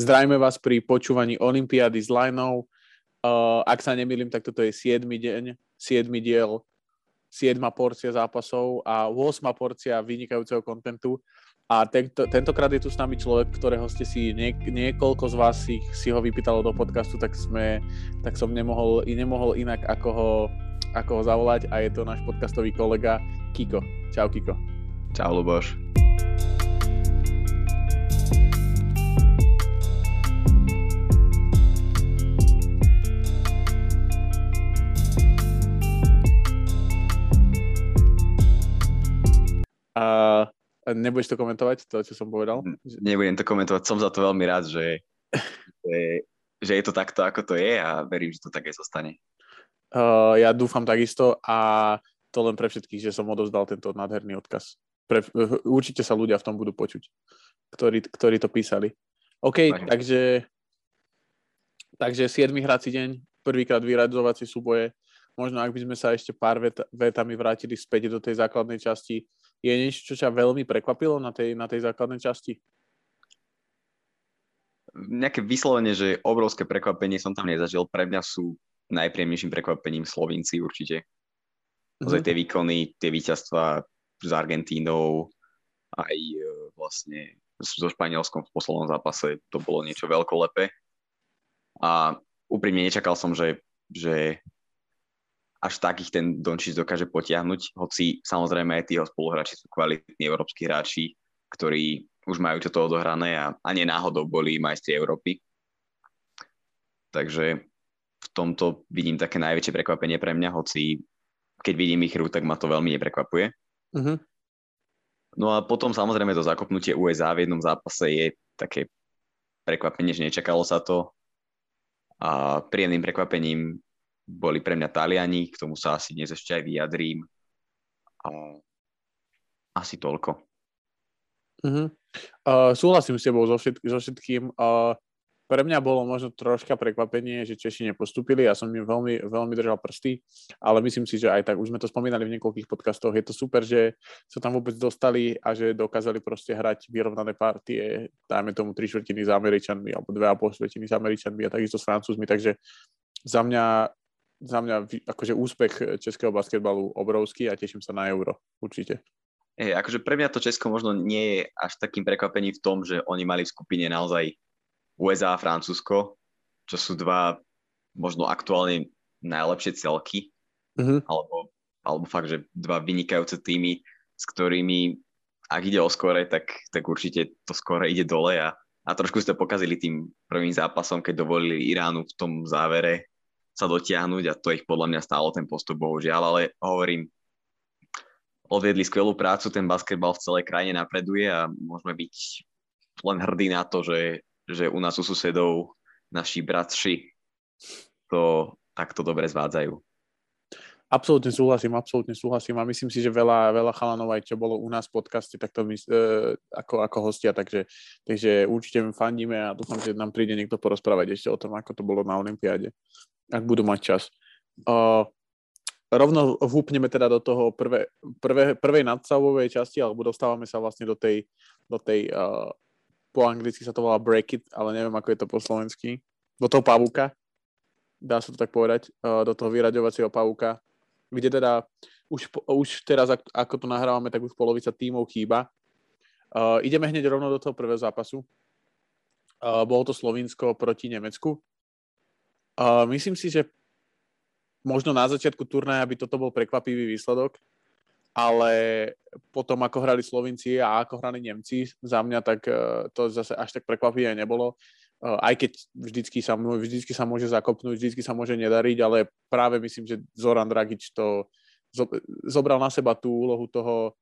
Zdravíme vás pri počúvaní Olympiády s Linou. Uh, ak sa nemýlim, tak toto je 7. deň, 7. diel, 7. porcia zápasov a 8. porcia vynikajúceho kontentu. A tento, tentokrát je tu s nami človek, ktorého ste si nie, niekoľko z vás si, si ho vypýtalo do podcastu, tak, sme, tak som nemohol, nemohol inak ako ho, ako ho zavolať a je to náš podcastový kolega Kiko. Čau Kiko. Čau Luboš. A nebudeš to komentovať, to, čo som povedal? Nebudem to komentovať, som za to veľmi rád, že, že, že je to takto, ako to je a verím, že to tak aj zostane. Uh, ja dúfam takisto a to len pre všetkých, že som odozdal tento nádherný odkaz. Pre, určite sa ľudia v tom budú počuť, ktorí, ktorí to písali. OK, Aj. takže takže 7. hrací deň, prvýkrát vyradzovacie súboje. Možno ak by sme sa ešte pár vet, vetami vrátili späť do tej základnej časti, je niečo, čo ťa veľmi prekvapilo na tej, na tej základnej časti? Nejaké vyslovene, že obrovské prekvapenie som tam nezažil. Pre mňa sú najpríjemnejším prekvapením Slovinci určite. Mm-hmm. tie výkony, tie víťazstva s Argentínou, aj e, vlastne so Španielskom v poslednom zápase to bolo niečo veľkolepé. A úprimne nečakal som, že, že až takých ten Dončič dokáže potiahnuť, hoci samozrejme aj tí jeho spoluhráči sú kvalitní európsky hráči, ktorí už majú toto odohrané a, a náhodou boli majstri Európy. Takže v tomto vidím také najväčšie prekvapenie pre mňa, hoci keď vidím ich hru, tak ma to veľmi neprekvapuje. Uh-huh. No a potom samozrejme to zakopnutie USA v jednom zápase je také prekvapenie, že nečakalo sa to. A príjemným prekvapením boli pre mňa Taliani, k tomu sa asi dnes ešte aj vyjadrím. A asi toľko. Uh-huh. Uh, súhlasím s tebou so, všetk- so všetkým. Uh, pre mňa bolo možno troška prekvapenie, že Češi nepostupili. Ja som im veľmi, veľmi držal prsty, ale myslím si, že aj tak, už sme to spomínali v niekoľkých podcastoch, je to super, že sa tam vôbec dostali a že dokázali proste hrať vyrovnané partie, dajme tomu tri štvrtiny s Američanmi alebo dve a pol štvrtiny s Američanmi a takisto s Francúzmi, takže za mňa za mňa akože úspech českého basketbalu obrovský a teším sa na euro, určite. Hey, akože pre mňa to Česko možno nie je až takým prekvapením v tom, že oni mali v skupine naozaj USA a Francúzsko, čo sú dva možno aktuálne najlepšie celky, mm-hmm. alebo, alebo fakt, že dva vynikajúce týmy, s ktorými ak ide o skore, tak, tak určite to skore ide dole a, a trošku ste pokazili tým prvým zápasom, keď dovolili Iránu v tom závere sa dotiahnuť a to ich podľa mňa stálo ten postup, bohužiaľ, ale hovorím, odviedli skvelú prácu, ten basketbal v celej krajine napreduje a môžeme byť len hrdí na to, že, že u nás u susedov naši bratši to takto dobre zvádzajú. Absolútne súhlasím, absolútne súhlasím a myslím si, že veľa, veľa chalanov aj čo bolo u nás v podcaste, tak to my, e, ako, ako hostia, takže, takže určite fandíme a dúfam, že nám príde niekto porozprávať ešte o tom, ako to bolo na Olympiáde ak budú mať čas. Uh, rovno vhúpneme teda do toho prvé, prvé, prvej nadstavovej časti, alebo dostávame sa vlastne do tej, do tej uh, po anglicky sa to volá break it, ale neviem, ako je to po slovensky, do toho pavúka, dá sa to tak povedať, uh, do toho vyraďovacieho pavúka, kde teda už, už teraz, ako to nahrávame, tak už polovica tímov chýba. Uh, ideme hneď rovno do toho prvého zápasu. Uh, bolo to Slovinsko proti Nemecku. Myslím si, že možno na začiatku turnaja by toto bol prekvapivý výsledok, ale potom ako hrali Slovinci a ako hrali Nemci, za mňa tak uh, to zase až tak prekvapivé nebolo. Uh, aj keď vždycky sa, vždycky sa môže zakopnúť, vždycky sa môže nedariť, ale práve myslím, že Zoran Dragič to zobral na seba tú úlohu toho,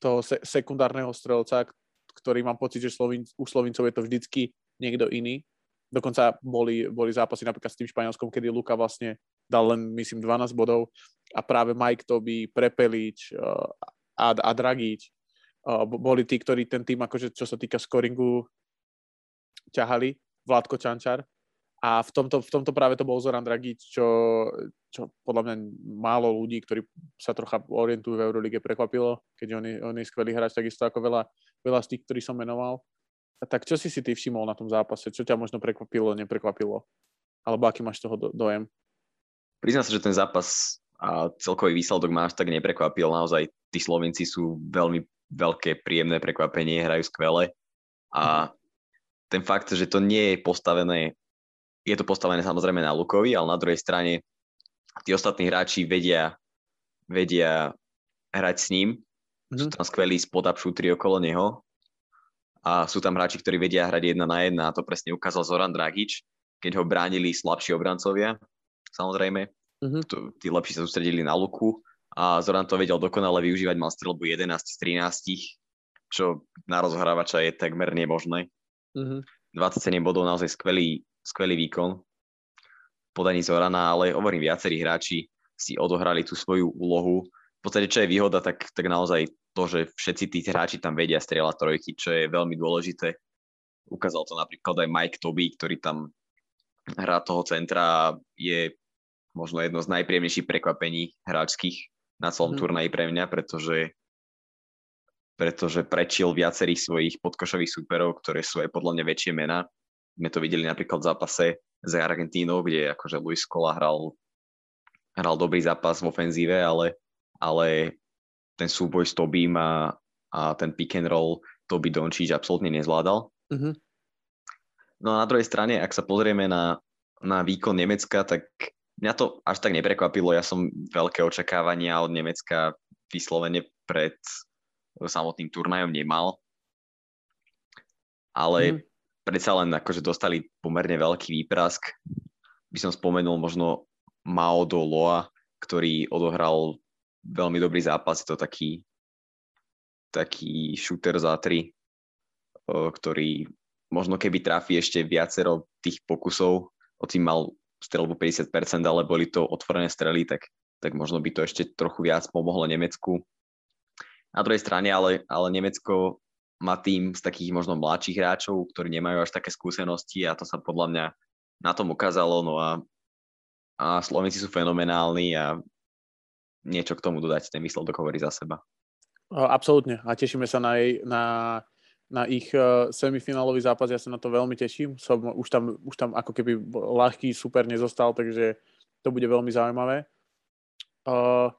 toho sekundárneho strelca, ktorý mám pocit, že Slovin, u Slovincov je to vždycky niekto iný, Dokonca boli, boli zápasy napríklad s tým Španielskom, kedy Luka vlastne dal len, myslím, 12 bodov a práve Mike Toby, Prepelič uh, a, a Dragič uh, boli tí, ktorí ten tým, akože čo sa týka scoringu, ťahali, Vládko Čančar. A v tomto, v tomto práve to bol Zoran Dragič, čo, čo podľa mňa málo ľudí, ktorí sa trocha orientujú v Eurolige, prekvapilo, keďže on je, on je skvelý hráč, takisto ako veľa, veľa z tých, ktorí som menoval. Tak čo si si ty všimol na tom zápase? Čo ťa možno prekvapilo, neprekvapilo? Alebo aký máš toho do- dojem? Priznám sa, že ten zápas a celkový výsledok ma až tak neprekvapil. Naozaj tí Slovenci sú veľmi veľké, príjemné prekvapenie, hrajú skvele. A ten fakt, že to nie je postavené, je to postavené samozrejme na Lukovi, ale na druhej strane tí ostatní hráči vedia, vedia hrať s ním. Mm-hmm. Sú tam skvelí spot-up shootery okolo neho a sú tam hráči, ktorí vedia hrať jedna na jedna a to presne ukázal Zoran Dragič, keď ho bránili slabší obrancovia, samozrejme. Mm-hmm. To, tí lepší sa sústredili na luku a Zoran to vedel dokonale využívať, mal strelbu 11 z 13, čo na rozhrávača je takmer nemožné. Mm-hmm. 27 bodov, naozaj skvelý, skvelý výkon podaní Zorana, ale hovorím, viacerí hráči si odohrali tú svoju úlohu. V podstate, čo je výhoda, tak, tak naozaj to, že všetci tí hráči tam vedia strieľať trojky, čo je veľmi dôležité. Ukázal to napríklad aj Mike Toby, ktorý tam hrá toho centra a je možno jedno z najpríjemnejších prekvapení hráčských na celom mm. turnaji pre mňa, pretože pretože prečil viacerých svojich podkošových súperov, ktoré sú aj podľa mňa väčšie mená. My to videli napríklad v zápase s Argentínou, kde akože Luis Scola hral, hral dobrý zápas v ofenzíve, ale, ale ten súboj s Tobím a, a ten pick and roll Toby Dončič absolútne nezvládal. Mm-hmm. No a na druhej strane, ak sa pozrieme na, na výkon Nemecka, tak mňa to až tak neprekvapilo. Ja som veľké očakávania od Nemecka vyslovene pred samotným turnajom nemal. Ale mm. predsa len akože dostali pomerne veľký výprask. By som spomenul možno Mao do Loa, ktorý odohral veľmi dobrý zápas. Je to taký, taký shooter za tri, ktorý možno keby trafi ešte viacero tých pokusov, hoci mal strelbu 50%, ale boli to otvorené strely, tak, tak možno by to ešte trochu viac pomohlo Nemecku. Na druhej strane ale, ale Nemecko má tým z takých možno mladších hráčov, ktorí nemajú až také skúsenosti a to sa podľa mňa na tom ukázalo. No a, a Slovenci sú fenomenálni a niečo k tomu dodať, ten výsledok hovorí za seba. Absolútne a tešíme sa na, jej, na, na ich uh, semifinálový zápas, ja sa na to veľmi teším. Som, už, tam, už tam ako keby ľahký super nezostal, takže to bude veľmi zaujímavé. Uh,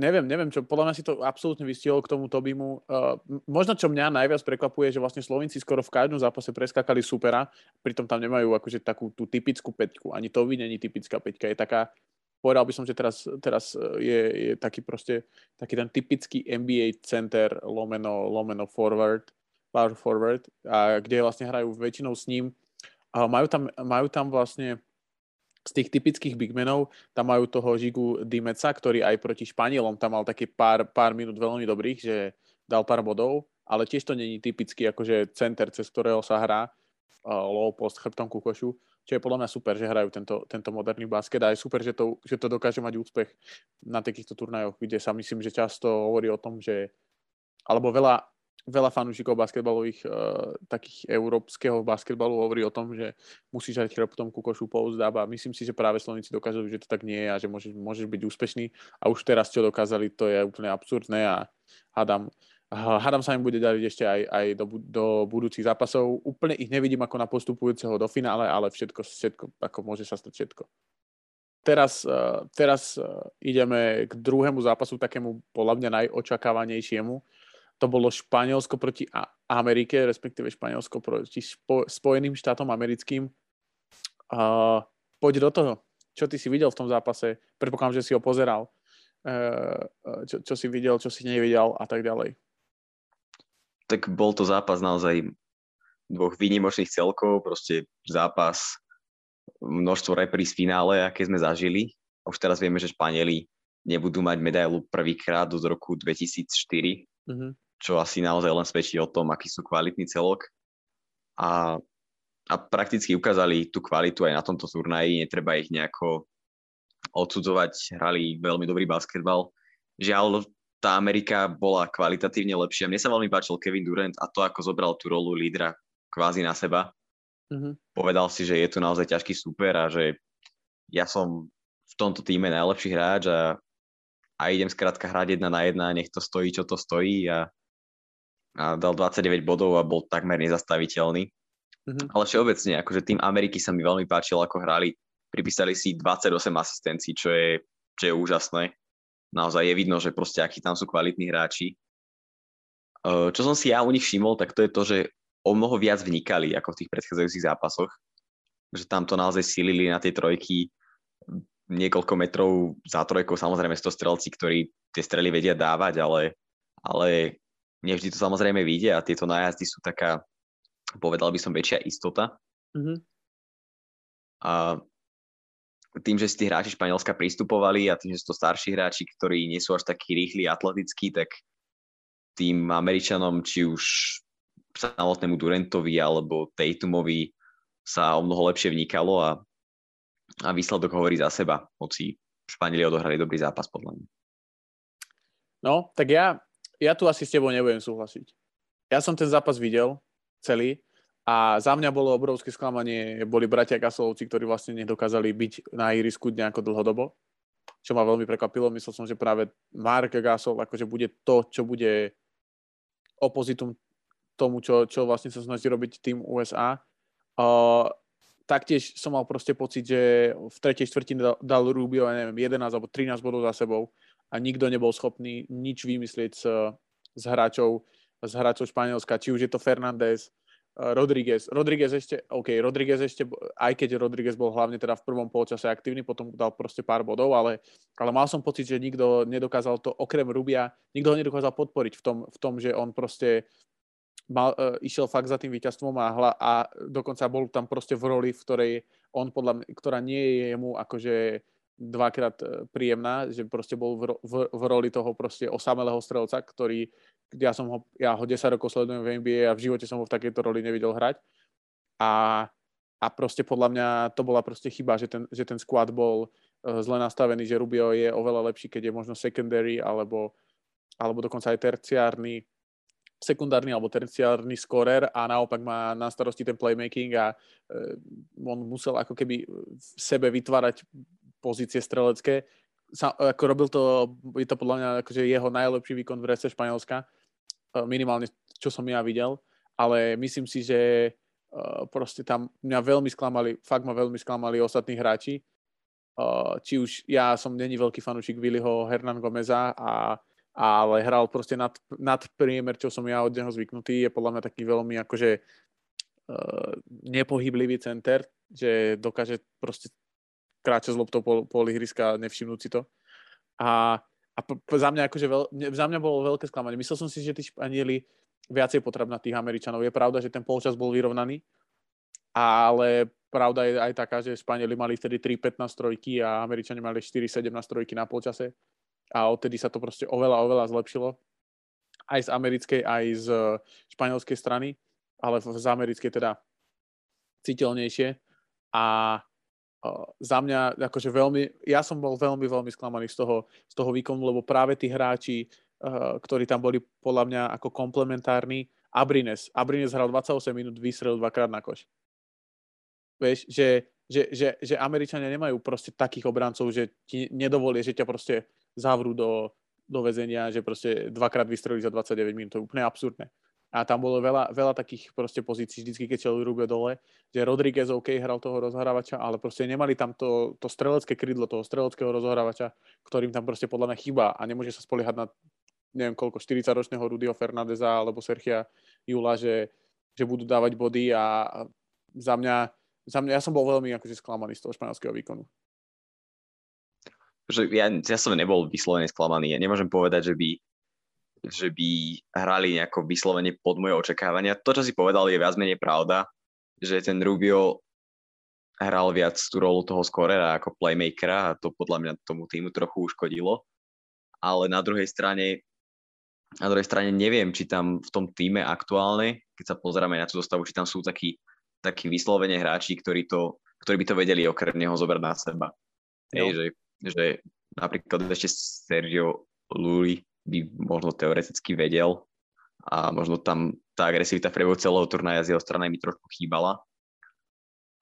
neviem, neviem čo, podľa mňa si to absolútne vystihol k tomu Tobimu. Uh, možno čo mňa najviac prekvapuje, že vlastne Slovenci skoro v každom zápase preskakali supera, pritom tam nemajú akože takú tú typickú peťku. Ani Tobi není typická peťka, je taká, povedal by som, že teraz, teraz e, je, je taký proste, taký ten typický NBA center lomeno, lomeno forward, power forward, a kde vlastne hrajú väčšinou s ním. A majú tam, majú tam vlastne z tých typických bigmenov, tam majú toho Žigu Dimeca, ktorý aj proti Španielom tam mal taký pár, pár minút veľmi dobrých, že dal pár bodov, ale tiež to není typický akože center, cez ktorého sa hrá low post chrbtom ku košu čo je podľa mňa super, že hrajú tento, tento moderný basket a je super, že to, že to dokáže mať úspech na takýchto turnajoch, kde sa myslím, že často hovorí o tom, že alebo veľa, veľa fanúšikov basketbalových, uh, takých európskeho basketbalu hovorí o tom, že musíš hrať chrbtom ku košu post a myslím si, že práve Slovenci dokážu, že to tak nie je a že môžeš, môžeš byť úspešný. A už teraz, čo dokázali, to je úplne absurdné a hádam, Hádam sa im bude dariť ešte aj, aj do, do budúcich zápasov. Úplne ich nevidím ako na postupujúceho do finále, ale všetko, všetko ako môže sa stať všetko. Teraz, uh, teraz uh, ideme k druhému zápasu, takému podľa mňa najočakávanejšiemu. To bolo Španielsko proti Amerike, respektíve Španielsko proti Spo- Spojeným štátom americkým. Uh, poď do toho. Čo ty si videl v tom zápase? Predpokladám, že si ho pozeral. Uh, čo, čo si videl, čo si nevidel a tak ďalej tak bol to zápas naozaj dvoch výnimočných celkov, proste zápas, množstvo repríz z finále, aké sme zažili. Už teraz vieme, že Španieli nebudú mať medailu prvýkrát od roku 2004, mm-hmm. čo asi naozaj len svedčí o tom, aký sú kvalitný celok. A, a prakticky ukázali tú kvalitu aj na tomto turnaji, netreba ich nejako odsudzovať, hrali veľmi dobrý basketbal. Žiaľ, tá Amerika bola kvalitatívne lepšia. Mne sa veľmi páčil Kevin Durant a to, ako zobral tú rolu lídra kvázi na seba. Mm-hmm. Povedal si, že je tu naozaj ťažký super a že ja som v tomto týme najlepší hráč a, a idem skrátka hrať jedna na jedna, nech to stojí, čo to stojí a, a dal 29 bodov a bol takmer nezastaviteľný. Mm-hmm. Ale všeobecne, akože tým Ameriky sa mi veľmi páčilo, ako hrali. Pripísali si 28 asistencií, čo je, čo je úžasné. Naozaj je vidno, že proste akí tam sú kvalitní hráči. Čo som si ja u nich všimol, tak to je to, že o mnoho viac vnikali ako v tých predchádzajúcich zápasoch. Že tam to naozaj silili na tej trojky niekoľko metrov za trojkou, samozrejme sú to strelci, ktorí tie strely vedia dávať, ale, ale nevždy to samozrejme vyjde a tieto nájazdy sú taká, povedal by som, väčšia istota. Mm-hmm. A tým, že si tí hráči Španielska pristupovali a tým, že sú to starší hráči, ktorí nie sú až takí rýchli, atletickí, tak tým Američanom, či už samotnému Durantovi alebo Tatumovi sa o mnoho lepšie vnikalo a a výsledok hovorí za seba, hoci Španieli odohrali dobrý zápas podľa mňa. No, tak ja, ja tu asi s tebou nebudem súhlasiť. Ja som ten zápas videl celý a za mňa bolo obrovské sklamanie, boli bratia Gasolovci, ktorí vlastne nedokázali byť na ihrisku nejako dlhodobo, čo ma veľmi prekvapilo. Myslel som, že práve Mark Gasol akože bude to, čo bude opozitum tomu, čo, čo vlastne sa snaží robiť tým USA. Uh, taktiež som mal proste pocit, že v tretej štvrtine dal, dal Rubio, ja neviem, 11 alebo 13 bodov za sebou a nikto nebol schopný nič vymyslieť s, s hráčov, s hráčov Španielska, či už je to Fernández, Rodriguez. Rodriguez ešte, OK, Rodriguez ešte, aj keď Rodriguez bol hlavne teda v prvom polčase aktívny, potom dal proste pár bodov, ale, ale mal som pocit, že nikto nedokázal to, okrem Rubia, nikto ho nedokázal podporiť v tom, v tom že on proste mal, uh, išiel fakt za tým víťazstvom a, hla, a dokonca bol tam proste v roli, v ktorej on podľa mňa, ktorá nie je jemu akože dvakrát e, príjemná, že proste bol v, v, v roli toho proste osamelého strelca, ktorý, ja som ho, ja ho 10 rokov sledujem v NBA a v živote som ho v takejto roli nevidel hrať. A, a proste podľa mňa to bola proste chyba, že ten, že ten squad bol uh, zle nastavený, že Rubio je oveľa lepší, keď je možno secondary alebo, alebo dokonca aj terciárny sekundárny alebo terciárny skorer a naopak má na starosti ten playmaking a uh, on musel ako keby v sebe vytvárať pozície strelecké. Sa, ako robil to, je to podľa mňa akože jeho najlepší výkon v rese Španielska, minimálne čo som ja videl, ale myslím si, že uh, proste tam mňa veľmi sklamali, fakt ma veľmi sklamali ostatní hráči. Uh, či už ja som není veľký fanúšik Willyho Hernan Gomeza a ale hral proste nad, nad priemer, čo som ja od neho zvyknutý. Je podľa mňa taký veľmi akože nepohyblivý center, že dokáže proste kráčať z loptou pol, pol ihriska nevšimnúť si to. A, a p- za mňa akože veľ, za mňa bolo veľké sklamanie. Myslel som si, že tí Španieli viacej potrebná tých Američanov. Je pravda, že ten polčas bol vyrovnaný, ale pravda je aj taká, že Španieli mali vtedy 3-15 trojky a Američania mali 4-17 trojky na polčase a odtedy sa to proste oveľa, oveľa zlepšilo. Aj z americkej, aj z španielskej strany, ale z americkej teda citeľnejšie. A za mňa akože veľmi, ja som bol veľmi, veľmi sklamaný z toho, z toho výkonu, lebo práve tí hráči, ktorí tam boli podľa mňa ako komplementárni, Abrines. Abrines hral 28 minút, vystrelil dvakrát na koš. Vieš, že, že, že, že Američania nemajú proste takých obrancov, že ti nedovolie, že ťa proste zavrú do, do väzenia, že proste dvakrát vystrelili za 29 minút. To je úplne absurdné. A tam bolo veľa, veľa takých proste pozícií, vždycky keď čeli Rubio dole, že Rodriguez OK hral toho rozhrávača, ale proste nemali tam to, to strelecké krydlo toho streleckého rozhrávača, ktorým tam proste podľa mňa chýba a nemôže sa spoliehať na neviem koľko, 40-ročného Rudio Fernandeza alebo Sergia Jula, že, že budú dávať body a za mňa, za mňa, ja som bol veľmi akože sklamaný z toho španielského výkonu že ja, ja som nebol vyslovene sklamaný. Ja nemôžem povedať, že by, že by hrali nejako vyslovene pod moje očakávania. To, čo si povedal, je viac menej pravda, že ten Rubio hral viac tú rolu toho skorera ako playmakera a to podľa mňa tomu týmu trochu uškodilo. Ale na druhej strane na druhej strane neviem, či tam v tom týme aktuálne, keď sa pozeráme na tú zostavu, či tam sú takí, takí vyslovene hráči, ktorí, to, ktorí by to vedeli okrem neho zobrať na seba. No. Hej, že že napríklad ešte Sergio Luli by možno teoreticky vedel a možno tam tá agresivita v priebehu celého turnaja z jeho strany mi trošku chýbala.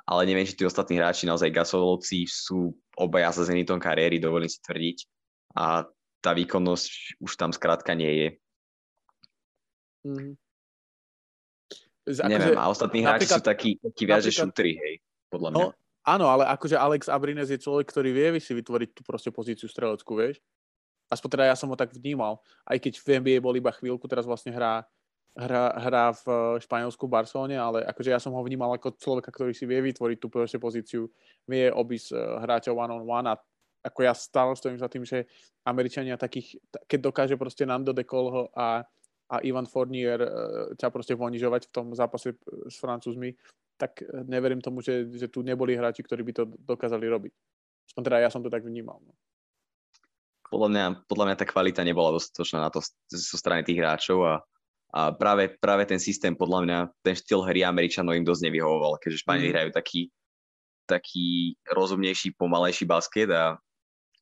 Ale neviem, či tí ostatní hráči, naozaj Gasolovci, sú obaja sa zenitom kariéry, dovolím si tvrdiť. A tá výkonnosť už tam skrátka nie je. Mm. Neviem, a ostatní hráči sú takí, takí viac, že šutri, hej, podľa mňa. No, áno, ale akože Alex Abrines je človek, ktorý vie si vytvoriť tú proste pozíciu streleckú, vieš. Aspoň teda ja som ho tak vnímal. Aj keď v NBA bol iba chvíľku, teraz vlastne hrá, hrá, hrá v Španielsku v Barcelone, ale akože ja som ho vnímal ako človeka, ktorý si vie vytvoriť tú proste pozíciu, vie obísť eh, hráča one on one a ako ja stále stojím za tým, že Američania takých, keď dokáže proste Nando de Colho a a Ivan Fournier e, ťa proste ponižovať v tom zápase s Francúzmi, tak neverím tomu, že, že tu neboli hráči, ktorí by to dokázali robiť. Aspoň teda ja som to tak vnímal. No. Podľa mňa, podľa mňa tá kvalita nebola dostatočná na to zo strany tých hráčov a, a práve, práve ten systém, podľa mňa, ten štýl hry Američanov im dosť nevyhovoval, keďže Španieli mm. hrajú taký, taký rozumnejší, pomalejší basket a,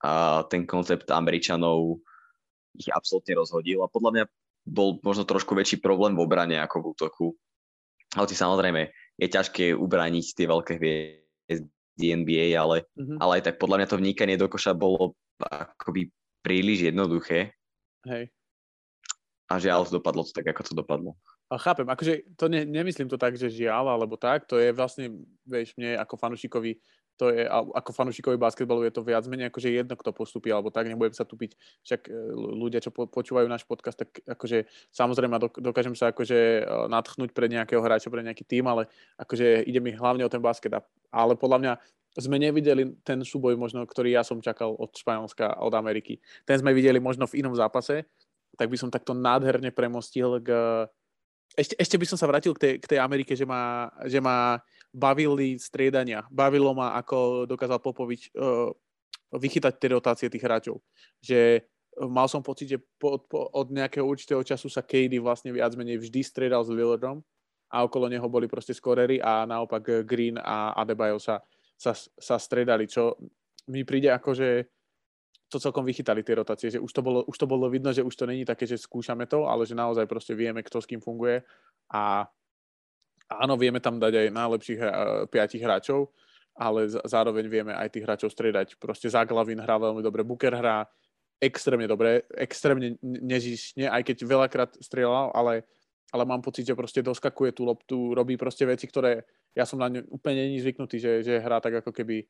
a ten koncept Američanov ich absolútne rozhodil a podľa mňa bol možno trošku väčší problém v obrane ako v útoku. Hoci samozrejme je ťažké ubrániť tie veľké hviezdy NBA, ale, mm-hmm. ale aj tak podľa mňa to vnikanie do koša bolo akoby príliš jednoduché. Hej. A žiaľ, dopadlo to tak, ako to dopadlo. A chápem, akože to ne, nemyslím to tak, že žiaľ, alebo tak, to je vlastne, vieš, mne ako fanušikovi to je, ako fanúšikovi basketbalu je to viac menej akože jedno, kto postupí, alebo tak, nebudem sa tupiť, však e, ľudia, čo počúvajú náš podcast, tak akože samozrejme dokážem sa akože e, nadchnúť pre nejakého hráča, pre nejaký tým, ale akože ide mi hlavne o ten basket. Ale podľa mňa sme nevideli ten súboj možno, ktorý ja som čakal od Španielska, od Ameriky. Ten sme videli možno v inom zápase, tak by som takto nádherne premostil k... Ešte, ešte by som sa vrátil k tej, k tej Amerike, že má, že má bavili striedania. Bavilo ma, ako dokázal Popovič uh, vychytať tie rotácie tých hráčov. Že uh, mal som pocit, že po, po, od nejakého určitého času sa KD vlastne viac menej vždy striedal s Lillardom a okolo neho boli proste skorery a naopak Green a Adebayo sa, sa, sa stredali, čo mi príde ako, že to celkom vychytali tie rotácie, že už to, bolo, už to bolo vidno, že už to není také, že skúšame to, ale že naozaj proste vieme, kto s kým funguje a áno, vieme tam dať aj najlepších uh, piatich hráčov, ale zároveň vieme aj tých hráčov striedať. Proste Zaglavin hrá veľmi dobre, Booker hrá extrémne dobre, extrémne nezišne, aj keď veľakrát strieľal, ale, ale mám pocit, že proste doskakuje tú loptu, robí proste veci, ktoré ja som na ňu úplne není zvyknutý, že, že hrá tak ako keby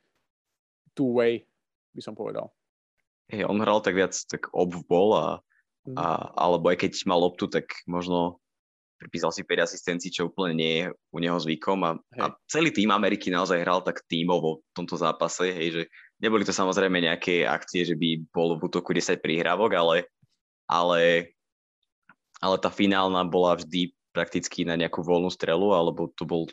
two-way, by som povedal. Hey, on hral tak viac tak off-ball a, mm. a, alebo aj keď mal loptu, tak možno pripísal si 5 asistencií, čo úplne nie je u neho zvykom a, a celý tým Ameriky naozaj hral tak tímovo v tomto zápase, hej, že neboli to samozrejme nejaké akcie, že by bol v útoku 10 prihrávok, ale, ale, ale tá finálna bola vždy prakticky na nejakú voľnú strelu, alebo to, bol,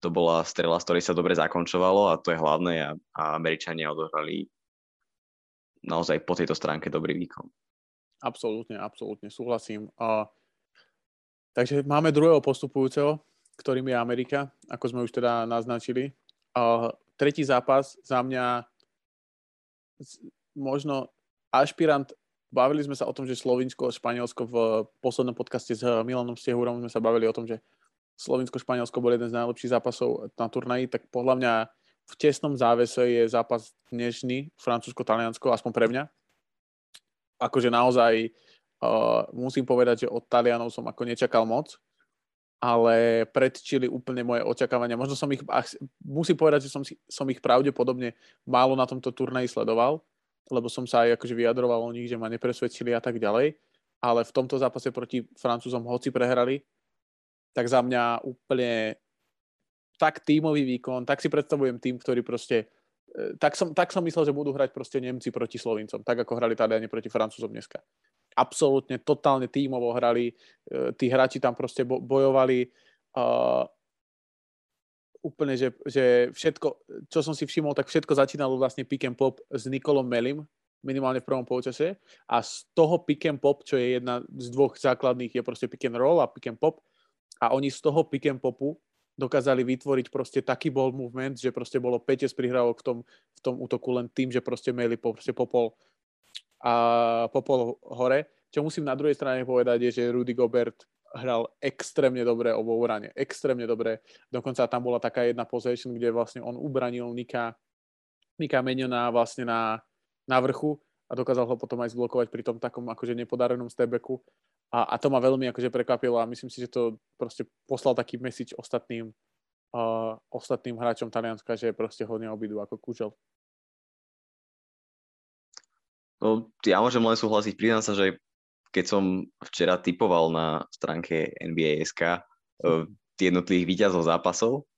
to bola strela, z ktorej sa dobre zakončovalo a to je hlavné a, a Američania odohrali naozaj po tejto stránke dobrý výkon. Absolútne, absolútne súhlasím. Uh, Takže máme druhého postupujúceho, ktorým je Amerika, ako sme už teda naznačili. A tretí zápas za mňa možno ašpirant, bavili sme sa o tom, že Slovinsko a Španielsko v poslednom podcaste s Milanom Stiehurom sme sa bavili o tom, že Slovinsko-Španielsko bol jeden z najlepších zápasov na turnaji, tak podľa mňa v tesnom závese je zápas dnešný Francúzsko-Taliansko, aspoň pre mňa. Akože naozaj Uh, musím povedať, že od Talianov som ako nečakal moc, ale predčili úplne moje očakávania. Možno som ich, musím povedať, že som, som ich pravdepodobne málo na tomto turnaji sledoval, lebo som sa aj akože vyjadroval o nich, že ma nepresvedčili a tak ďalej, ale v tomto zápase proti Francúzom hoci prehrali, tak za mňa úplne tak tímový výkon, tak si predstavujem tým, ktorý proste e, tak som, tak som myslel, že budú hrať proste Nemci proti Slovincom, tak ako hrali Taliani proti Francúzom dneska absolútne totálne tímovo hrali, e, tí hráči tam proste bojovali uh, úplne, že, že všetko, čo som si všimol, tak všetko začínalo vlastne pick and pop s Nikolom Melim, minimálne v prvom polčase. A z toho pick and pop, čo je jedna z dvoch základných, je proste pick and roll a pick and pop. A oni z toho pick and popu dokázali vytvoriť proste taký ball movement, že proste bolo 5 prihrávok v tom, v tom útoku len tým, že proste Meli proste popol a popol hore. Čo musím na druhej strane povedať je, že Rudy Gobert hral extrémne dobre o obrane. Extrémne dobre. Dokonca tam bola taká jedna possession, kde vlastne on ubranil Nika, Nika Meniona vlastne na, na vrchu a dokázal ho potom aj zblokovať pri tom takom akože nepodarenom stebeku. A, a to ma veľmi akože prekvapilo a myslím si, že to proste poslal taký message ostatným, uh, ostatným hráčom Talianska, že proste ho neobidú ako kúžel. No, ja môžem len súhlasiť. Priznám sa, že keď som včera typoval na stránke NBA.sk uh, jednotlivých výťazov zápasov,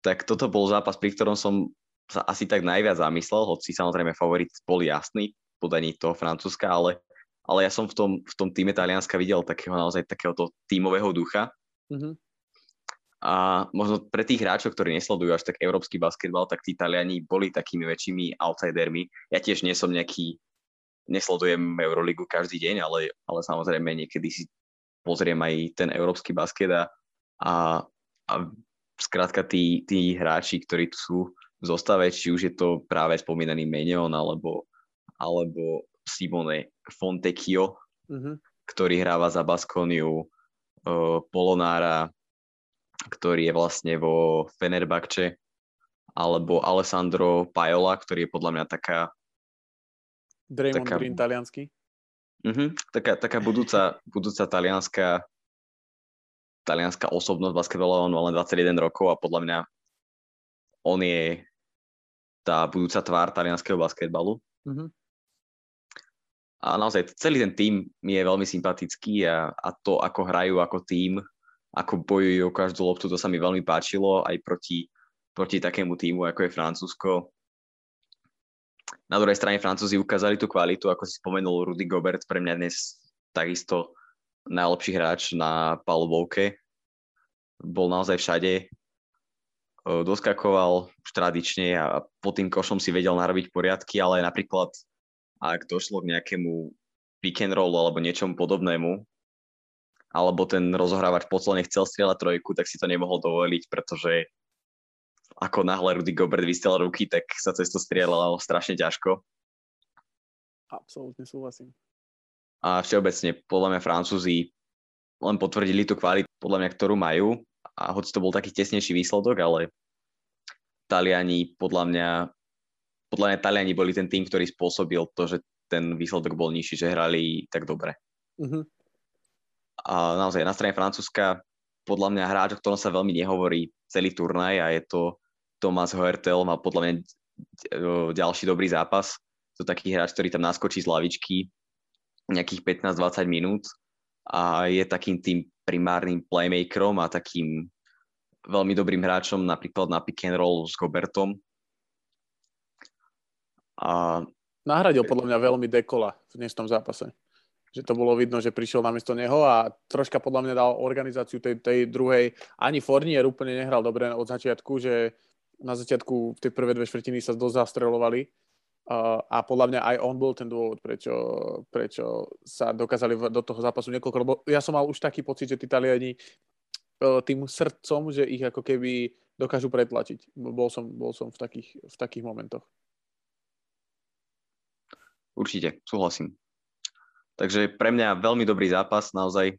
tak toto bol zápas, pri ktorom som sa asi tak najviac zamyslel, hoci samozrejme favorit bol jasný v podaní toho Francúzska, ale, ale ja som v tom, v tom týme Talianska videl takého naozaj takéhoto tímového ducha. Mm-hmm. A možno pre tých hráčov, ktorí nesledujú až tak európsky basketbal, tak tí Taliani boli takými väčšími outsidermi. Ja tiež nie som nejaký, nesledujem Euroligu každý deň, ale, ale samozrejme niekedy si pozriem aj ten európsky basket a, a, a skrátka tí, tí hráči, ktorí tu sú, zostave, či už je to práve spomínaný Menion alebo, alebo Simone Fontecchio, mm-hmm. ktorý hráva za Baskoniu, uh, Polonára, ktorý je vlastne vo Fenerbahce, alebo Alessandro Pajola, ktorý je podľa mňa taká... Draymond taká, Green taliansky. Uh-huh, taká, taká budúca, budúca talianská talianská osobnosť basketbalová, on má len 21 rokov a podľa mňa on je tá budúca tvár talianského basketbalu. Mm-hmm. A naozaj celý ten tým mi je veľmi sympatický a, a to, ako hrajú ako tým, ako bojujú o každú loptu, to sa mi veľmi páčilo aj proti, proti takému týmu, ako je Francúzsko. Na druhej strane Francúzi ukázali tú kvalitu, ako si spomenul Rudy Gobert, pre mňa dnes takisto najlepší hráč na palubovke. Bol naozaj všade, doskakoval už tradične a po tým košom si vedel narobiť poriadky, ale napríklad ak došlo k nejakému pick and roll alebo niečomu podobnému, alebo ten rozohrávač po chcel strieľať trojku, tak si to nemohol dovoliť, pretože ako náhle Rudy Gobert vystel ruky, tak sa cez to strieľalo strašne ťažko. Absolútne súhlasím. A všeobecne, podľa mňa Francúzi len potvrdili tú kvalitu, podľa mňa, ktorú majú a hoci to bol taký tesnejší výsledok, ale Taliani podľa mňa podľa mňa Taliani boli ten tým, ktorý spôsobil to, že ten výsledok bol nižší, že hrali tak dobre. Uh-huh. A naozaj na strane Francúzska podľa mňa hráč, o ktorom sa veľmi nehovorí celý turnaj a je to Thomas Hoertel, má podľa mňa ďalší dobrý zápas. To taký hráč, ktorý tam naskočí z lavičky nejakých 15-20 minút a je takým tým primárnym playmakerom a takým veľmi dobrým hráčom napríklad na pick and roll s Gobertom. A... Nahradil podľa mňa veľmi Dekola v dnešnom zápase. Že to bolo vidno, že prišiel namiesto neho a troška podľa mňa dal organizáciu tej, tej druhej. Ani Fornier úplne nehral dobre od začiatku, že na začiatku v tej prvé dve štvrtiny sa dosť zastrelovali Uh, a podľa mňa aj on bol ten dôvod, prečo, prečo sa dokázali do toho zápasu niekoľko, lebo ja som mal už taký pocit, že tí Taliani uh, tým srdcom, že ich ako keby dokážu pretlačiť. Bol som, bol som v, takých, v takých momentoch. Určite, súhlasím. Takže pre mňa veľmi dobrý zápas, naozaj.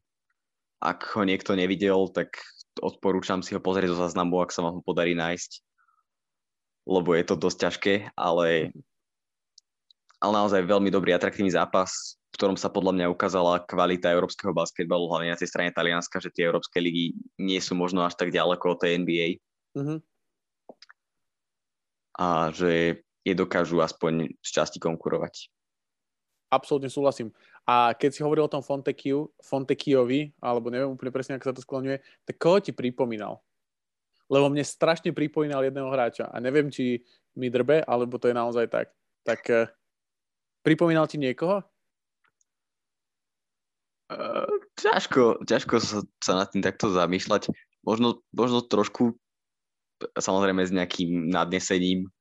Ak ho niekto nevidel, tak odporúčam si ho pozrieť zo záznamu, ak sa vám ho podarí nájsť. Lebo je to dosť ťažké, ale ale naozaj veľmi dobrý, atraktívny zápas, v ktorom sa podľa mňa ukázala kvalita európskeho basketbalu, hlavne na tej strane Talianska, že tie európske ligy nie sú možno až tak ďaleko od tej NBA. Mm-hmm. A že je dokážu aspoň z časti konkurovať. Absolútne súhlasím. A keď si hovoril o tom Fontekiu, Fontekiovi, alebo neviem úplne presne, ako sa to skloňuje, tak koho ti pripomínal? Lebo mne strašne pripomínal jedného hráča a neviem, či mi drbe, alebo to je naozaj tak. Tak eh, Pripomínal ti niekoho? Uh, ťažko, ťažko sa, sa nad tým takto zamýšľať. Možno, možno trošku, samozrejme s nejakým nadnesením,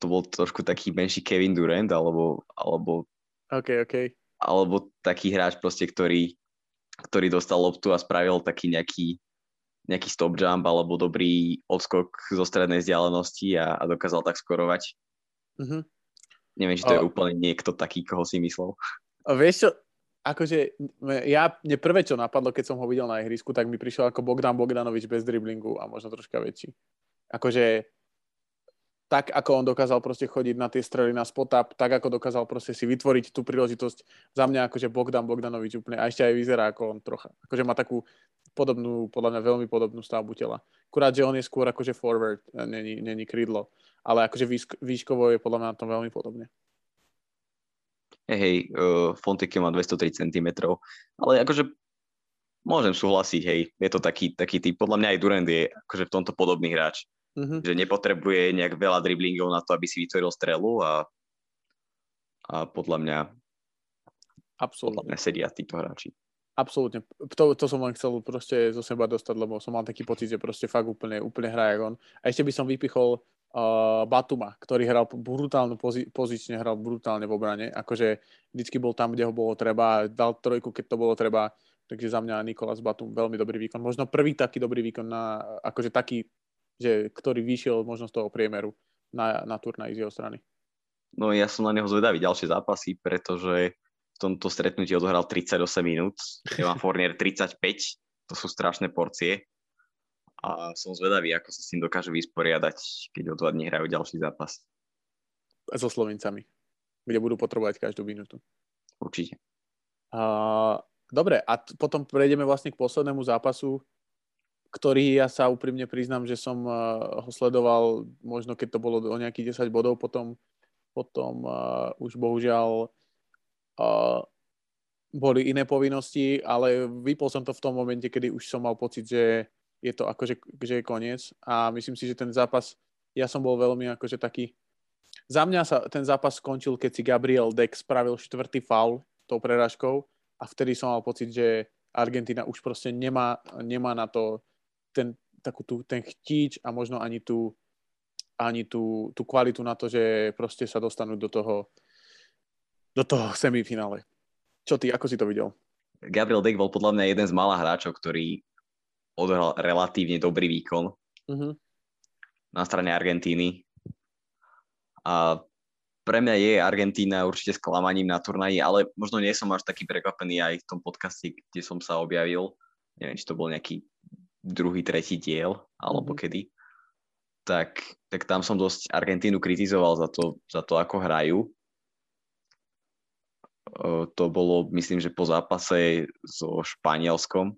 to bol trošku taký menší Kevin Durant, alebo, alebo, okay, okay. alebo taký hráč proste, ktorý, ktorý dostal loptu a spravil taký nejaký, nejaký stop jump alebo dobrý odskok zo strednej vzdialenosti a, a dokázal tak skorovať. Mm-hmm. Neviem, či to o... je úplne niekto taký, koho si myslel. O, vieš čo, akože ja, mne prvé, čo napadlo, keď som ho videl na ihrisku, tak mi prišiel ako Bogdan Bogdanovič bez driblingu a možno troška väčší. Akože tak ako on dokázal proste chodiť na tie strely na spot up, tak ako dokázal proste si vytvoriť tú príležitosť za mňa akože Bogdan Bogdanovič úplne a ešte aj vyzerá ako on trocha. Akože má takú podobnú, podľa mňa veľmi podobnú stavbu tela. Akurát, že on je skôr akože forward, není, není krídlo. Ale akože výšk, výškovo je podľa mňa na tom veľmi podobne. Hej, hej, uh, Fonteke má 203 cm, ale akože môžem súhlasiť, hej, je to taký, taký typ, podľa mňa aj Durant je akože v tomto podobný hráč mm-hmm. že nepotrebuje nejak veľa driblingov na to, aby si vytvoril strelu a, a podľa mňa Absolutne. podľa mňa sedia títo hráči. Absolútne. To, to som len chcel proste zo seba dostať, lebo som mal taký pocit, že proste fakt úplne, úplne hrá on. A ešte by som vypichol uh, Batuma, ktorý hral brutálne pozi- pozične, hral brutálne v obrane. Akože vždycky bol tam, kde ho bolo treba, dal trojku, keď to bolo treba. Takže za mňa Nikolas Batum veľmi dobrý výkon. Možno prvý taký dobrý výkon na, akože taký že, ktorý vyšiel možno z toho priemeru na, na turnaj z jeho strany. No ja som na neho zvedavý ďalšie zápasy, pretože v tomto stretnutí odohral 38 minút, Evan Fournier 35, to sú strašné porcie a som zvedavý, ako sa s tým dokáže vysporiadať, keď o dva dní hrajú ďalší zápas. So Slovencami, kde budú potrebovať každú minútu. Určite. Uh, dobre, a t- potom prejdeme vlastne k poslednému zápasu, ktorý ja sa úprimne priznám, že som uh, ho sledoval možno keď to bolo o nejakých 10 bodov, potom, potom uh, už bohužiaľ uh, boli iné povinnosti, ale vypol som to v tom momente, kedy už som mal pocit, že je to akože že je koniec. A myslím si, že ten zápas, ja som bol veľmi akože taký, za mňa sa ten zápas skončil, keď si Gabriel Dex spravil štvrtý faul tou preražkou a vtedy som mal pocit, že Argentina už proste nemá, nemá na to ten, takú tú, ten chtíč a možno ani tú, ani tú, tú kvalitu na to, že proste sa dostanú do toho, do toho semifinále. Čo ty, ako si to videl? Gabriel Deck bol podľa mňa jeden z malých hráčov, ktorý odohral relatívne dobrý výkon uh-huh. na strane Argentíny. A pre mňa je Argentína určite sklamaním na turnaji, ale možno nie som až taký prekvapený aj v tom podcaste, kde som sa objavil. Neviem, či to bol nejaký druhý, tretí diel, alebo mm-hmm. kedy, tak, tak tam som dosť Argentínu kritizoval za to, za to ako hrajú. To bolo, myslím, že po zápase so Španielskom.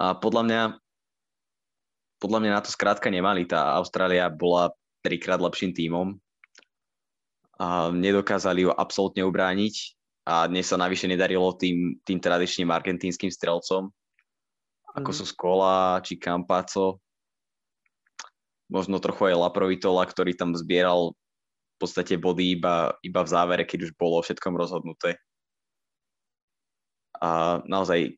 A podľa mňa, podľa mňa na to skrátka nemali. Tá Austrália bola trikrát lepším tímom a nedokázali ho absolútne ubrániť a dnes sa navyše nedarilo tým, tým tradičným argentínskym strelcom, ako mm-hmm. sú Skola či Campazzo. Možno trochu aj Laprovitola, ktorý tam zbieral v podstate body iba, iba v závere, keď už bolo všetkom rozhodnuté. A naozaj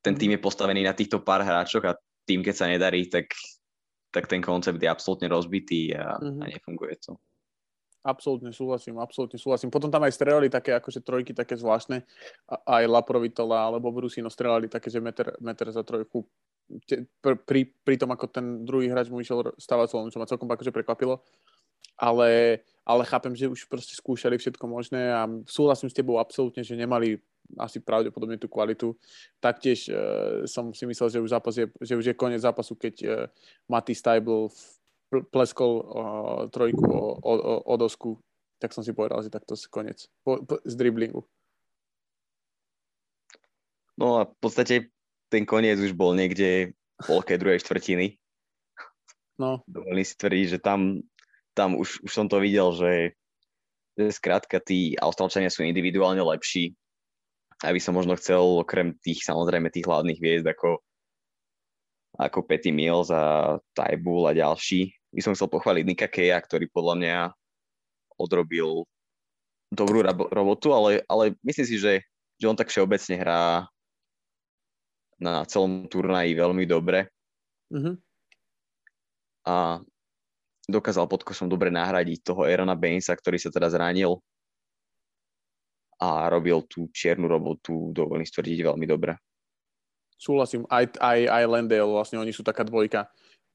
ten tým je postavený na týchto pár hráčoch a tým, keď sa nedarí, tak, tak ten koncept je absolútne rozbitý a, mm-hmm. a nefunguje to. Absolútne súhlasím, absolútne súhlasím. Potom tam aj strelali také akože trojky také zvláštne. Aj Laprovitola alebo Brusino strelali také, že meter, meter za trojku. Pri, pri tom, ako ten druhý hráč mu išiel stavať celom, čo ma celkom akože prekvapilo. Ale, ale chápem, že už proste skúšali všetko možné a súhlasím s tebou absolútne, že nemali asi pravdepodobne tú kvalitu. Taktiež uh, som si myslel, že už, zápas je, že už je koniec zápasu, keď uh, Matty Stajbl v pleskol uh, trojku o, o, o, dosku, tak som si povedal, že takto koniec po, po, z driblingu. No a v podstate ten koniec už bol niekde v polke druhej štvrtiny. No. Dovolím si tvrdiť, že tam, tam už, už som to videl, že, že skrátka tí Austrálčania sú individuálne lepší. Aby som možno chcel, okrem tých samozrejme tých hlavných hviezd, ako ako Petty Mills a Tybull a ďalší, by som chcel pochváliť Nika Keja, ktorý podľa mňa odrobil dobrú robotu, ale, ale myslím si, že, že on tak všeobecne hrá na celom turnaji veľmi dobre. Mm-hmm. A dokázal pod košom dobre nahradiť toho Erona Bainsa, ktorý sa teda zranil a robil tú čiernu robotu, dovolím stvrdiť, veľmi dobre. Súhlasím, aj, aj, aj Landale, vlastne oni sú taká dvojka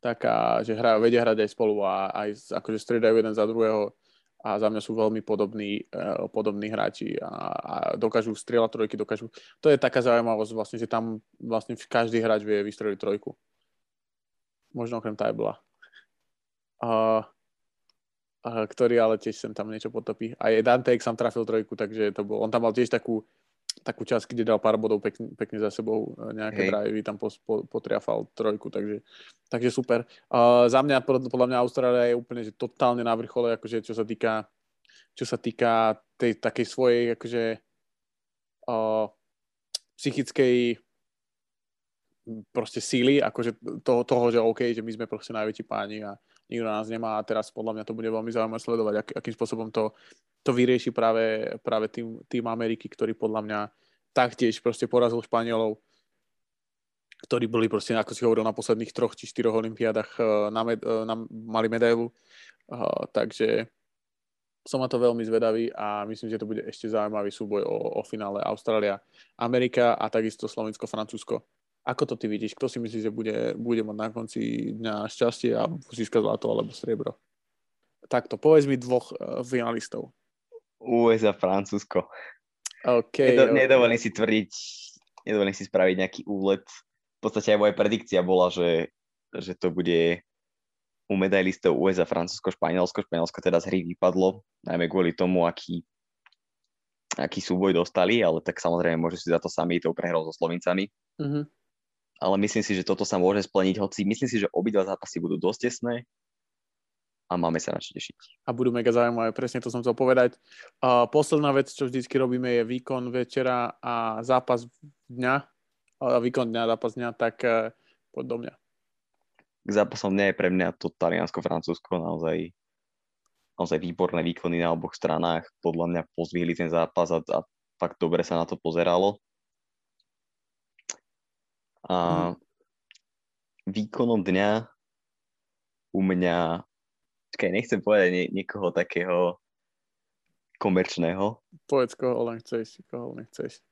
taká, že hrajú, vedia hrať aj spolu a aj akože striedajú jeden za druhého a za mňa sú veľmi podobní, uh, podobní hráči a, a dokážu strieľať trojky, dokážu... To je taká zaujímavosť vlastne, že tam vlastne každý hráč vie vystreliť trojku. Možno okrem Tybla. Uh, ktorý ale tiež sem tam niečo potopí. A je Dante sám trafil trojku, takže to bol, on tam mal tiež takú, takú časť, kde dal pár bodov pekne, pekne za sebou, e, nejaké Hej. drivey, tam po, po, potriafal trojku, takže, takže super. Uh, za mňa, podľa, podľa mňa Austrália je úplne že totálne na vrchole, akože čo sa týka, čo sa týka tej takej svojej akože uh, psychickej proste síly, akože toho, toho, že OK, že my sme proste najväčší páni a nikto nás nemá a teraz podľa mňa to bude veľmi zaujímavé sledovať, ak, akým spôsobom to, to vyrieši práve, práve tým, tým Ameriky, ktorý podľa mňa taktiež proste porazil Španielov, ktorí boli proste, ako si hovoril, na posledných troch či štyroch olimpiádach eh, na, med, eh, na, mali medailu. Uh, takže som na to veľmi zvedavý a myslím, že to bude ešte zaujímavý súboj o, o finále Austrália, Amerika a takisto Slovensko, Francúzsko. Ako to ty vidíš? Kto si myslíš, že bude, bude mať na konci dňa šťastie a získa zlato alebo striebro? Takto, povedz mi dvoch uh, finalistov. USA, Francúzsko. Okay, Nedo, okay. Nedovolím si tvrdiť, nedovolím si spraviť nejaký úlet. V podstate aj moja predikcia bola, že, že to bude u medailistov USA, Francúzsko, Španielsko. Španielsko teda z hry vypadlo, najmä kvôli tomu, aký, aký súboj dostali, ale tak samozrejme môžu si za to sami tou prehrou so Slovincami. Mm-hmm ale myslím si, že toto sa môže splniť, hoci myslím si, že obidva zápasy budú dosť tesné a máme sa na čo tešiť. A budú mega zaujímavé, presne to som chcel povedať. Uh, posledná vec, čo vždycky robíme, je výkon večera a zápas dňa, uh, výkon dňa, zápas dňa, tak uh, poď do mňa. K zápasom dňa je pre mňa to Taliansko-Francúzsko naozaj naozaj výborné výkony na oboch stranách. Podľa mňa pozvihli ten zápas a, a fakt dobre sa na to pozeralo. A mm. výkonom dňa u mňa, čakaj, nechcem povedať nie, niekoho takého komerčného. Povedz, koho len chceš, koho len chceš.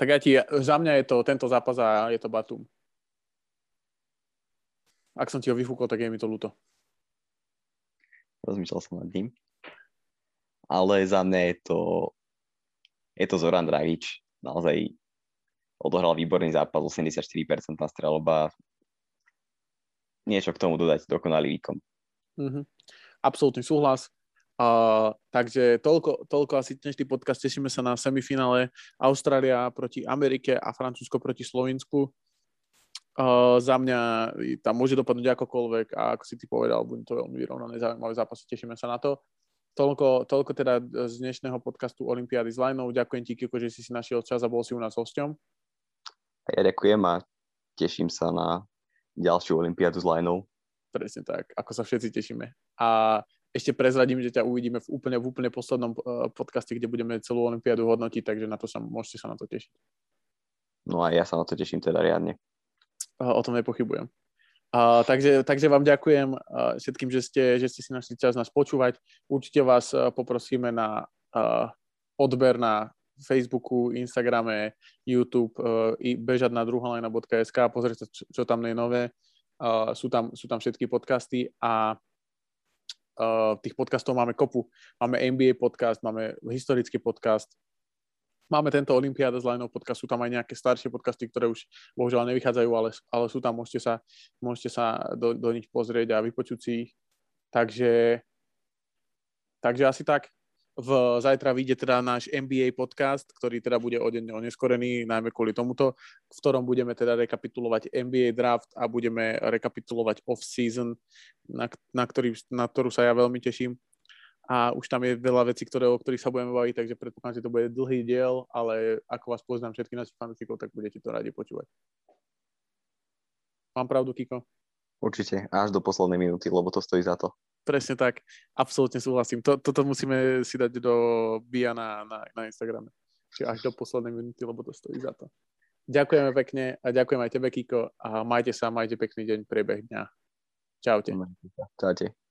Tak ja ti, za mňa je to tento zápas a je to Batum. Ak som ti ho vyfúkol, tak je mi to ľúto. Rozmýšľal som nad ním. Ale za mňa je to je to Zoran Dragič. Naozaj odohral výborný zápas, 84% streloba. Niečo k tomu dodať, dokonalý výkon. Mm-hmm. Absolutný súhlas. Uh, takže toľko, toľko asi dnešný podcast. Tešíme sa na semifinále Austrália proti Amerike a Francúzsko proti Slovensku. Uh, za mňa tam môže dopadnúť akokoľvek a ako si ty povedal, bude to veľmi vyrovnané zaujímavé zápasy, tešíme sa na to. Toľko, toľko teda z dnešného podcastu Olympiády s Lajnou. Ďakujem ti, Kiko, že si si našiel čas a bol si u nás hosťom. Ja ďakujem a teším sa na ďalšiu Olympiádu s Lajnou. Presne tak, ako sa všetci tešíme. A ešte prezradím, že ťa uvidíme v úplne, v úplne poslednom uh, podcaste, kde budeme celú Olympiádu hodnotiť, takže na to sa, môžete sa na to tešiť. No a ja sa na to teším teda riadne. Uh, o tom nepochybujem. Uh, takže, takže vám ďakujem uh, všetkým, že ste, že ste si našli čas nás počúvať. Určite vás uh, poprosíme na uh, odber na Facebooku, Instagrame, YouTube uh, i bežať na druhalajna.sk a pozrieť sa, čo, čo tam je nové. Uh, sú, tam, sú tam všetky podcasty a uh, tých podcastov máme kopu. Máme NBA podcast, máme historický podcast, máme tento Olympiáda z Lineov podcast, sú tam aj nejaké staršie podcasty, ktoré už bohužiaľ nevychádzajú, ale, ale sú tam, môžete sa, môžete sa do, do nich pozrieť a vypočuť si ich. Takže, takže asi tak v, zajtra vyjde teda náš NBA podcast, ktorý teda bude o deň oneskorený, najmä kvôli tomuto, v ktorom budeme teda rekapitulovať NBA draft a budeme rekapitulovať off-season, na, na, ktorý, na ktorú sa ja veľmi teším. A už tam je veľa vecí, ktoré, o ktorých sa budeme baviť, takže predpokladám, že to bude dlhý diel, ale ako vás poznám všetky našich fanúšikov, tak budete to radi počúvať. Mám pravdu, Kiko? Určite, až do poslednej minúty, lebo to stojí za to. Presne tak, absolútne súhlasím. To, toto musíme si dať do bia na, na, na Instagrame. Čiže až do poslednej minúty, lebo to stojí za to. Ďakujeme pekne a ďakujem aj tebe, Kiko. A majte sa, majte pekný deň, priebeh dňa. Čaute. Čaute.